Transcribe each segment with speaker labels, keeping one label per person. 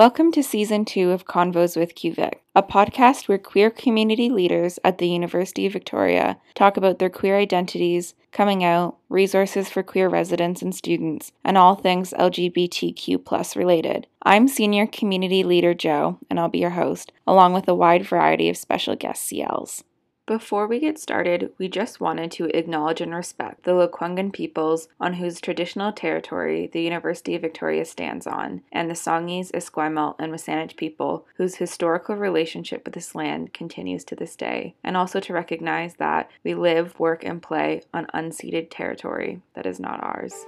Speaker 1: Welcome to season two of Convos with QVic, a podcast where queer community leaders at the University of Victoria talk about their queer identities, coming out, resources for queer residents and students, and all things LGBTQ plus related. I'm senior community leader Joe, and I'll be your host, along with a wide variety of special guest CLs. Before we get started, we just wanted to acknowledge and respect the Lekwungen peoples on whose traditional territory the University of Victoria stands on, and the Songhees, Esquimalt, and Wasanich people whose historical relationship with this land continues to this day, and also to recognize that we live, work, and play on unceded territory that is not ours.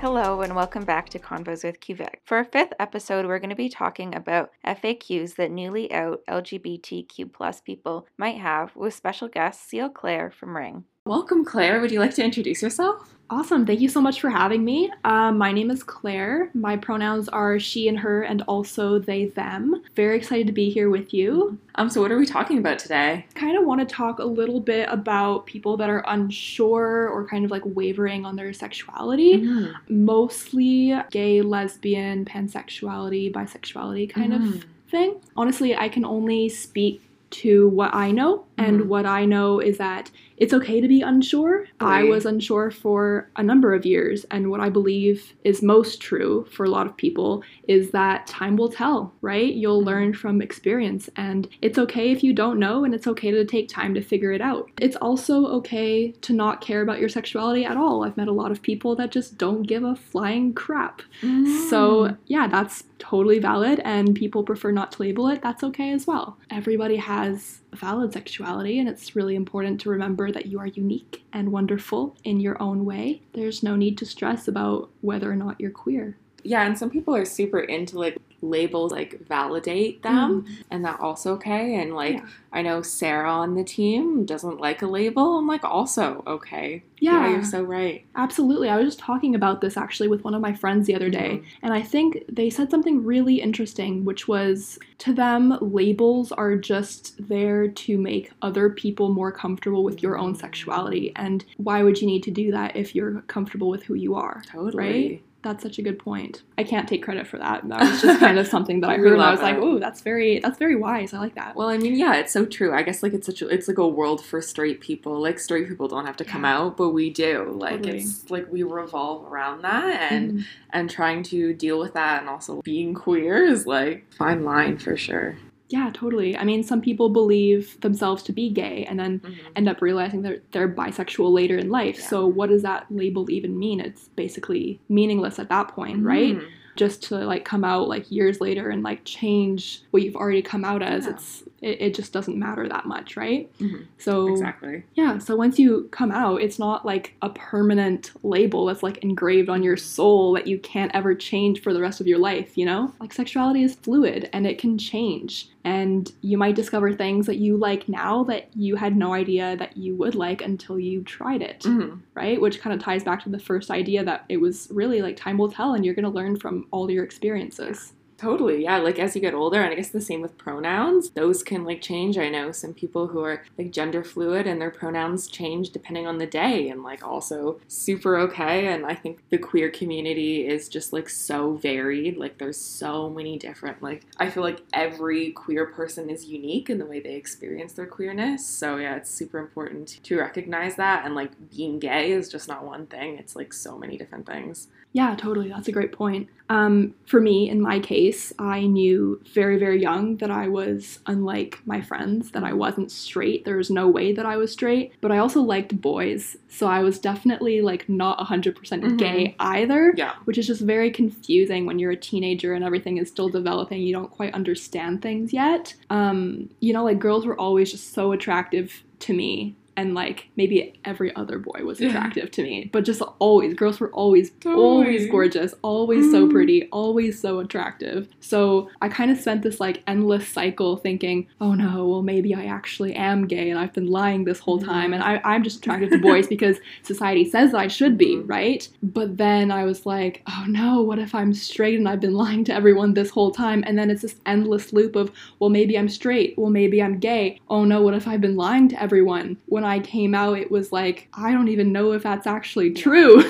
Speaker 1: Hello, and welcome back to Convos with QVic. For our fifth episode, we're going to be talking about FAQs that newly out LGBTQ plus people might have with special guest CL Claire from Ring.
Speaker 2: Welcome, Claire. Would you like to introduce yourself?
Speaker 3: Awesome. Thank you so much for having me. Um, my name is Claire. My pronouns are she and her, and also they, them. Very excited to be here with you.
Speaker 2: Um, so, what are we talking about today?
Speaker 3: Kind of want to talk a little bit about people that are unsure or kind of like wavering on their sexuality.
Speaker 2: Mm-hmm.
Speaker 3: Mostly gay, lesbian, pansexuality, bisexuality kind
Speaker 2: Mhm.
Speaker 3: of thing. Honestly, I can only speak to what I know, and
Speaker 2: Mhm.
Speaker 3: what I know is that it's okay to be unsure. I was unsure for a number of years, and what I believe is most true for a lot of people is that time will tell, right? You'll
Speaker 2: Mhm.
Speaker 3: learn from experience, and it's okay if you don't know, and it's okay to take time to figure it out. It's also okay to not care about your sexuality at all. I've met a lot of people that just don't give a flying crap.
Speaker 2: Mm.
Speaker 3: So, yeah, that's totally valid, and people prefer not to label it. That's okay as well. Everybody has valid sexuality, and it's really important to remember that you are unique and wonderful in your own way. There's no need to stress about whether or not you're queer.
Speaker 2: Yeah, and some people are super into like labels, like validate them, mm-hmm. and that's also okay. And like,
Speaker 3: Yeah.
Speaker 2: I know Sarah on the team doesn't like a label, and like, also okay.
Speaker 3: Yeah.
Speaker 2: you're so right.
Speaker 3: Absolutely. I was just talking about this actually with one of my friends the other day, mm-hmm. and I think they said something really interesting, which was to them, labels are just there to make other people more comfortable with your own sexuality. And why would you need to do that if you're comfortable with who you are?
Speaker 2: Totally.
Speaker 3: Right? That's such a good point. I can't take credit for that. That was just kind of something that I heard and I was like,
Speaker 2: it.
Speaker 3: "Oh, that's very that's very wise. I like that."
Speaker 2: Well, I mean, yeah, it's so true. I guess like it's such a, it's like a world for straight people. Like straight people don't have to come
Speaker 3: Yeah.
Speaker 2: out, but we do. Like
Speaker 3: Totally.
Speaker 2: it's like we revolve around that and
Speaker 3: Mhm.
Speaker 2: and trying to deal with that and also being queer is like fine line for sure.
Speaker 3: Yeah, totally. I mean, some people believe themselves to be gay and then end up realizing that they're bisexual later in life.
Speaker 2: Yeah.
Speaker 3: So what does that label even mean? It's basically meaningless at that point, right?
Speaker 2: Mhm.
Speaker 3: Just to like come out like years later and like change what you've already come out as.
Speaker 2: Yeah.
Speaker 3: It's it, it just doesn't matter that much, right?
Speaker 2: Mhm.
Speaker 3: So
Speaker 2: Exactly.
Speaker 3: yeah, so once you come out, it's not like a permanent label that's like engraved on your soul that you can't ever change for the rest of your life, you know? Like sexuality is fluid and it can change. And you might discover things that you like now that you had no idea that you would like until you tried it,
Speaker 2: Mhm.
Speaker 3: right? Which kind of ties back to the first idea that it was really like time will tell and you're going to learn from all your experiences.
Speaker 2: Totally, yeah. Like as you get older, and I guess the same with pronouns, those can like change. I know some people who are like gender fluid and their pronouns change depending on the day, and like also super okay. And I think the queer community is just like so varied. Like there's so many different, like, I feel like every queer person is unique in the way they experience their queerness. So yeah, it's super important to recognize that. And like being gay is just not one thing, it's like so many different things.
Speaker 3: Yeah, totally. That's a great point. Um, for me, in my case, I knew very, very young that I was unlike my friends, that I wasn't straight. There was no way that I was straight, but I also liked boys. So I was definitely like not 100%
Speaker 2: Mhm.
Speaker 3: gay either,
Speaker 2: Yeah.
Speaker 3: which is just very confusing when you're a teenager and everything is still developing. You don't quite understand things yet. Um, you know, like girls were always just so attractive to me. And like maybe every other boy was
Speaker 2: Yeah.
Speaker 3: attractive to me, but just always girls were always
Speaker 2: Totally.
Speaker 3: always gorgeous, always so
Speaker 2: Mhm.
Speaker 3: pretty, always so attractive. So I kind of spent this like endless cycle thinking, oh no, well maybe I actually am gay and I've been lying this whole time and I, I'm just attracted to boys because society says I should be,
Speaker 2: Mhm.
Speaker 3: right? But then I was like, oh no, what if I'm straight and I've been lying to everyone this whole time? And then it's this endless loop of, well, maybe I'm straight. Well, maybe I'm gay. Oh no, what if I've been lying to everyone? When I came out, it was like, I don't even know if that's actually true.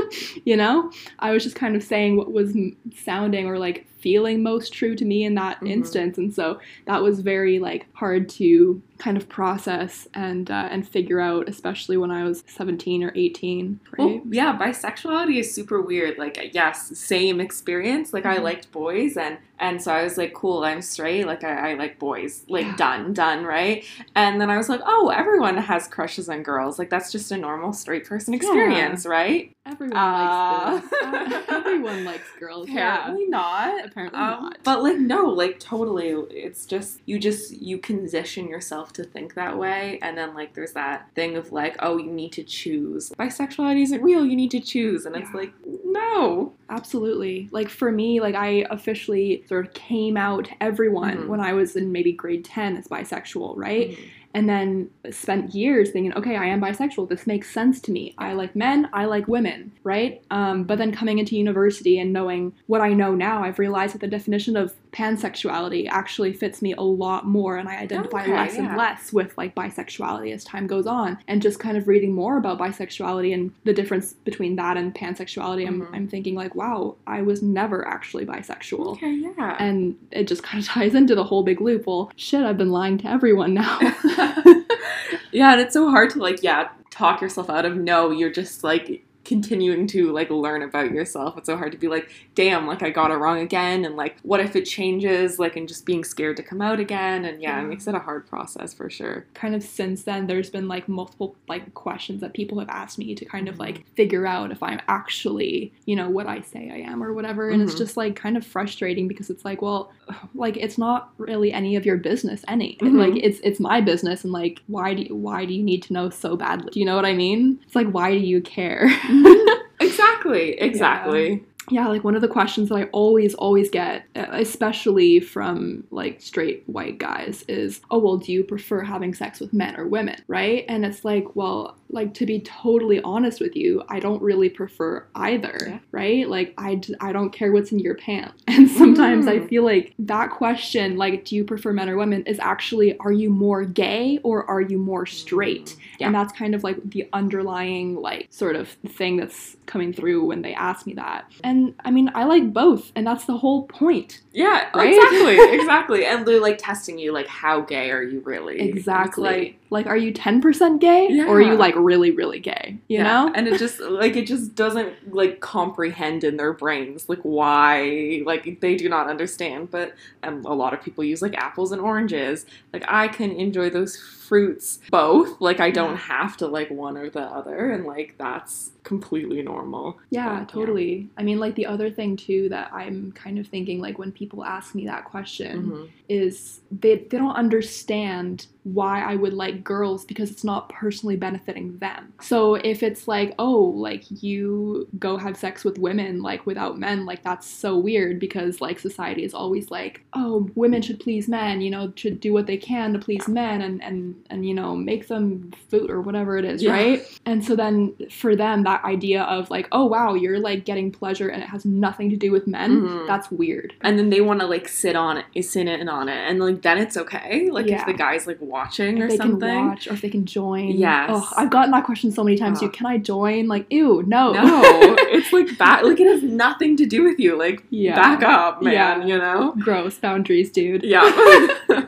Speaker 3: you know? I was just kind of saying what was sounding or like feeling most true to me in that
Speaker 2: Mhm.
Speaker 3: instance. And so that was very like hard to kind of process and uh, and figure out, especially when I was 17 or 18. Right?
Speaker 2: Well, yeah, bisexuality is super weird. Like, yes, same experience. Like, I
Speaker 3: Mhm.
Speaker 2: liked boys, and and so I was like, cool, I'm straight. Like, I, I like boys. Like,
Speaker 3: Yeah.
Speaker 2: done, done, right? And then I was like, oh, everyone has crushes on girls. Like, that's just a normal straight person experience, right?
Speaker 3: Everyone
Speaker 2: Uh,
Speaker 3: likes this. Uh, everyone likes girls. Yeah.
Speaker 2: Apparently not.
Speaker 3: Apparently
Speaker 2: Um,
Speaker 3: not.
Speaker 2: but like no, like totally. It's just you just you condition yourself to think that way, and then like there's that thing of like, oh, you need to choose. Bisexuality isn't real. You need to choose, and it's like no.
Speaker 3: Absolutely. Like for me, like I officially sort of came out to everyone
Speaker 2: Mhm.
Speaker 3: when I was in maybe grade 10 as bisexual, right? And then spent years thinking, okay, I am bisexual. This makes sense to me. I like men. I like women, right? Um, but then coming into university and knowing what I know now, I've realized that the definition of pansexuality actually fits me a lot more, and I identify
Speaker 2: Okay,
Speaker 3: less
Speaker 2: yeah.
Speaker 3: and less with like bisexuality as time goes on. And just kind of reading more about bisexuality and the difference between that and pansexuality,
Speaker 2: Mhm.
Speaker 3: I'm, I'm thinking like, wow, I was never actually bisexual.
Speaker 2: Okay, yeah.
Speaker 3: And it just kind of ties into the whole big loop. Well, shit, I've been lying to everyone now.
Speaker 2: yeah, and it's so hard to like, yeah, talk yourself out of no, you're just like continuing to like learn about yourself. It's so hard to be like, damn, like I got it wrong again and like what if it changes? Like and just being scared to come out again and yeah, it makes it a hard process for sure.
Speaker 3: kind of since then there's been like multiple like questions that people have asked me to kind of like figure out if I'm actually, you know, what I say I am or whatever. And it's
Speaker 2: Mhm.
Speaker 3: just like kind of frustrating because it's like, well, like it's not really any of your business any.
Speaker 2: Mhm.
Speaker 3: Like it's it's my business and like why do you, why do you need to know so badly? Do you know what I mean? It's like why do you care?
Speaker 2: Exactly, exactly.
Speaker 3: yeah, like one of the questions that I always, always get, especially from like straight white guys, is, oh, well, do you prefer having sex with men or women? Right? And it's like, well, like to be totally honest with you, I don't really prefer either.
Speaker 2: Yeah.
Speaker 3: Right? Like, I, d- I don't care what's in your pants. And sometimes I
Speaker 2: Mm.
Speaker 3: feel like that question, like, do you prefer men or women, is actually, are you more gay or are you more straight?
Speaker 2: Yeah.
Speaker 3: And that's kind of like the underlying, like, sort of thing that's coming through when they ask me that. And I mean, I like both, and that's the whole point.
Speaker 2: Yeah,
Speaker 3: Right?
Speaker 2: exactly, exactly. And they're like testing you, like, how gay are you really?
Speaker 3: Exactly.
Speaker 2: like,
Speaker 3: Like, are you 10% gay? Or are you like really, really gay? You
Speaker 2: yeah.
Speaker 3: know?
Speaker 2: And it just like it just doesn't like comprehend in their brains like why like they do not understand. But um, a lot of people use like apples and oranges. Like I can enjoy those fruits both. Like I don't have to like one or the other, and like that's completely normal.
Speaker 3: Yeah,
Speaker 2: But,
Speaker 3: totally. I mean, like the other thing too that I'm kind of thinking, like when people ask me that question,
Speaker 2: Mhm.
Speaker 3: is they they don't understand why I would like girls because it's not personally benefiting them. So if it's like, oh, like you go have sex with women like without men, like that's so weird because like society is always like, oh, women should please men, you know, should do what they can to please men and and and you know, make them food or whatever it is,
Speaker 2: Yeah.
Speaker 3: right? And so then for them that idea of like, oh wow, you're like getting pleasure and it has nothing to do with men,
Speaker 2: Mhm.
Speaker 3: that's weird.
Speaker 2: And then they want to like sit on it, sit in on it, and like then it's okay. Like
Speaker 3: Yeah.
Speaker 2: if the guy's like watching
Speaker 3: if
Speaker 2: or
Speaker 3: they
Speaker 2: something.
Speaker 3: can watch or if they can join.
Speaker 2: Yes.
Speaker 3: Oh, I've gotten that question so many times.
Speaker 2: Oh.
Speaker 3: too. Can I join? Like, ew, no.
Speaker 2: No, it's like back. Like it has nothing to do with you. Like
Speaker 3: Yeah.
Speaker 2: back up, man.
Speaker 3: Yeah.
Speaker 2: You know.
Speaker 3: Gross boundaries, dude.
Speaker 2: Yeah.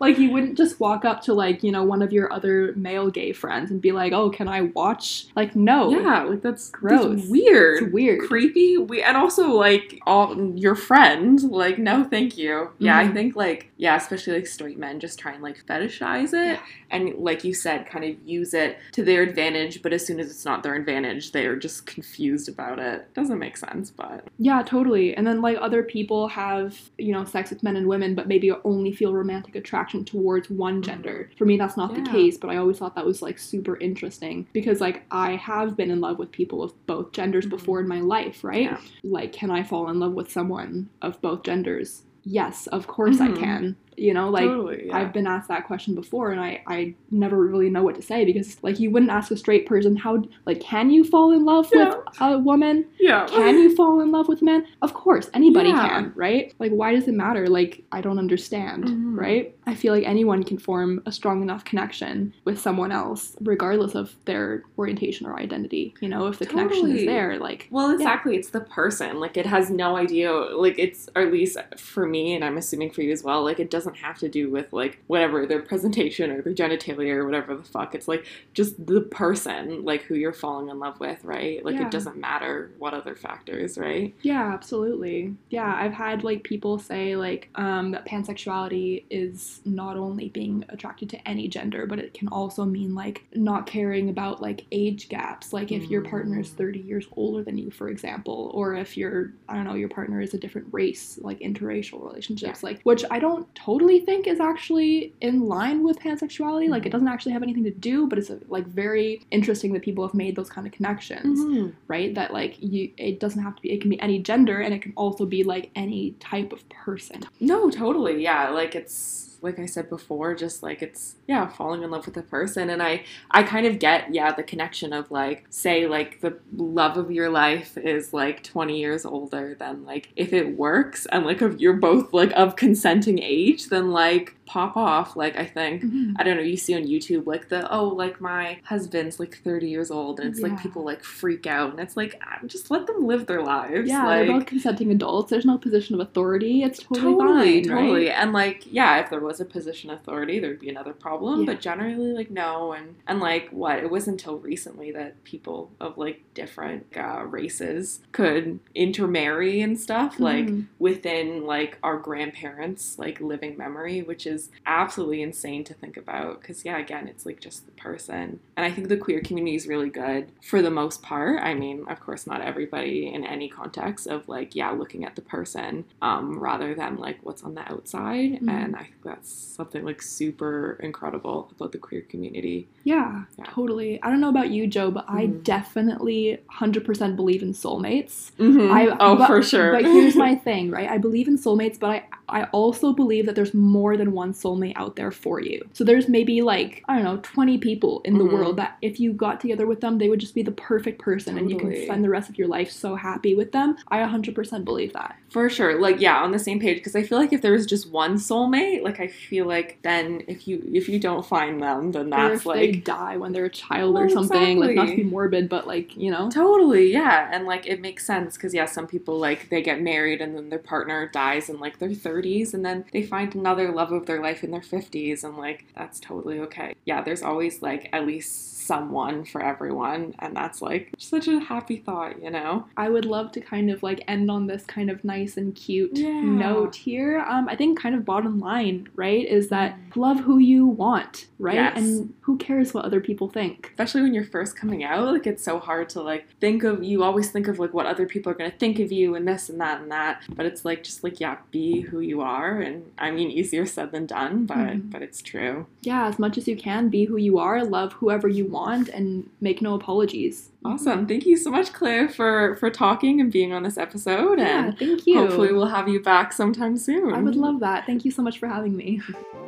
Speaker 3: Like, you wouldn't just walk up to like you know one of your other male gay friends and be like, "Oh, can I watch?" Like, no.
Speaker 2: yeah. Like that's
Speaker 3: Gross.
Speaker 2: That's weird.
Speaker 3: It's weird.
Speaker 2: Creepy. We and also like all your friend. Like no, thank you. Yeah, I
Speaker 3: Mhm.
Speaker 2: think like yeah, especially like straight men just try and like fetishize it,
Speaker 3: Yeah.
Speaker 2: and like you said, kind of use it to their advantage. But as soon as it's not their advantage, they are just confused about it. Doesn't make sense, but
Speaker 3: Yeah, totally. And then like other people have you know sex with men and women, but maybe only feel romantic attraction towards one gender. For me, that's not the case, but I always thought that was like super interesting because like I have been in love with people of both genders
Speaker 2: Mhm.
Speaker 3: before in my life, right?
Speaker 2: Yeah.
Speaker 3: Like, can I fall in love with someone of both genders? Yes, of course I
Speaker 2: Mhm.
Speaker 3: can. You know, like
Speaker 2: totally, yeah.
Speaker 3: I've been asked that question before, and I, I never really know what to say because, like, you wouldn't ask a straight person how, like, can you fall in love
Speaker 2: Yeah.
Speaker 3: with a woman?
Speaker 2: yeah.
Speaker 3: Can you fall in love with men? Of course, anybody
Speaker 2: Yeah.
Speaker 3: can, right? Like, why does it matter? Like, I don't understand,
Speaker 2: Mhm.
Speaker 3: right? I feel like anyone can form a strong enough connection with someone else, regardless of their orientation or identity. You know, if the connection is there, like,
Speaker 2: Well, exactly. It's the person. Like, it has no idea. Like, it's, or at least for me, and I'm assuming for you as well, like, it doesn't have to do with, like, whatever, their presentation or their genitalia or whatever the fuck. It's, like, just the person, like, who you're falling in love with, right? Like,
Speaker 3: Yeah.
Speaker 2: it doesn't matter what other factors, right?
Speaker 3: Yeah, absolutely. Yeah, I've had like people say like um, that pansexuality is not only being attracted to any gender, but it can also mean like not caring about like age gaps. Like if your partner is
Speaker 2: Mm.
Speaker 3: 30 years older than you, for example, or if your I don't know your partner is a different race, like interracial relationships, like which I don't totally think is actually in line with pansexuality. Like it
Speaker 2: Mhm.
Speaker 3: doesn't actually have anything to do, but it's like very interesting that people have made those kind of connections
Speaker 2: Mm-hmm.
Speaker 3: right that like you it doesn't have to be it can be any gender and it can also be like any type of person
Speaker 2: No, totally. Yeah, like it's like I said before, just like it's yeah, falling in love with a person. And I I kind of get yeah, the connection of like say like the love of your life is like 20 years older than like if it works and like if you're both like of consenting age, then like pop off like I think I don't know, you see on YouTube like the oh like my husband's like 30 years old and it's
Speaker 3: Yeah.
Speaker 2: like people like freak out and it's like ah, just let them live their lives.
Speaker 3: yeah
Speaker 2: like,
Speaker 3: they're both consenting adults there's no position of authority it's totally,
Speaker 2: totally,
Speaker 3: fine
Speaker 2: totally.
Speaker 3: right?
Speaker 2: And like, yeah, if there was a position of authority, there'd be another problem.
Speaker 3: Yeah.
Speaker 2: But generally, like, no. And and like, what? It wasn't until recently that people of like different uh, races could intermarry and stuff, like
Speaker 3: Mhm.
Speaker 2: within like our grandparents' like living memory, which is absolutely insane to think about. Because yeah, again, it's like just the person. And I think the queer community is really good for the most part. I mean, of course, not everybody in any context of like, yeah, looking at the person um, rather than like what's on the outside.
Speaker 3: Mhm.
Speaker 2: And I think that's something like super incredible about the queer community.
Speaker 3: yeah,
Speaker 2: Yeah.
Speaker 3: totally i don't know about you joe but i
Speaker 2: Mhm.
Speaker 3: definitely 100% believe in soulmates
Speaker 2: Mm-hmm.
Speaker 3: I,
Speaker 2: oh,
Speaker 3: but-
Speaker 2: for sure.
Speaker 3: But here's my thing, right? I believe in soulmates, but I I also believe that there's more than one soulmate out there for you. So there's maybe like I don't know, 20 people in the
Speaker 2: Mhm.
Speaker 3: world that if you got together with them, they would just be the perfect person, and you can spend the rest of your life so happy with them. I 100% believe that.
Speaker 2: For sure. Like yeah, on the same page because I feel like if there was just one soulmate, like I feel like then if you if you don't find them, then
Speaker 3: or
Speaker 2: that's
Speaker 3: if
Speaker 2: like
Speaker 3: they die when they're a child or
Speaker 2: Well,
Speaker 3: something, like not to be morbid, but like you know.
Speaker 2: Totally, yeah. And like it makes sense because yeah, some people like they get married and then their partner dies in like their 30s and then they find another love of their life in their 50s and like that's totally okay. Yeah, there's always like at least someone for everyone and that's like such a happy thought, you know.
Speaker 3: I would love to kind of like end on this kind of nice and cute
Speaker 2: Yeah.
Speaker 3: note here. Um, I think kind of bottom line, right, is that love who you want, right?
Speaker 2: Yes.
Speaker 3: And who cares what other people think?
Speaker 2: Especially when you're first coming out, like it's so hard to like think of you always think of like what other people are gonna think of you and this and that and that. But it's like just like yeah, be who you are and I mean easier said than done, but
Speaker 3: Mhm.
Speaker 2: but it's true.
Speaker 3: Yeah, as much as you can, be who you are, love whoever you want, and make no apologies.
Speaker 2: Awesome. Thank you so much, Claire, for for talking and being on this episode.
Speaker 3: Yeah,
Speaker 2: And
Speaker 3: thank you.
Speaker 2: hopefully we'll have you back sometime soon.
Speaker 3: I would love that. Thank you so much for having me.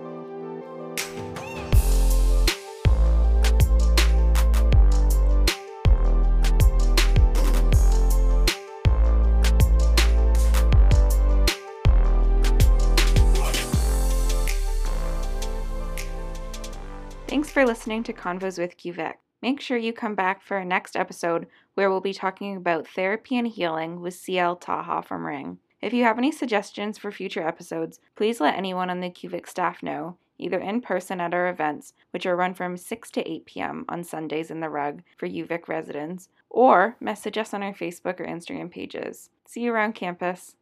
Speaker 1: Thanks for listening to Convos with QVIC. Make sure you come back for our next episode where we'll be talking about therapy and healing with CL Taha from Ring. If you have any suggestions for future episodes, please let anyone on the QVIC staff know, either in person at our events, which are run from 6 to 8 p.m. on Sundays in the Rug for UVic residents, or message us on our Facebook or Instagram pages. See you around campus.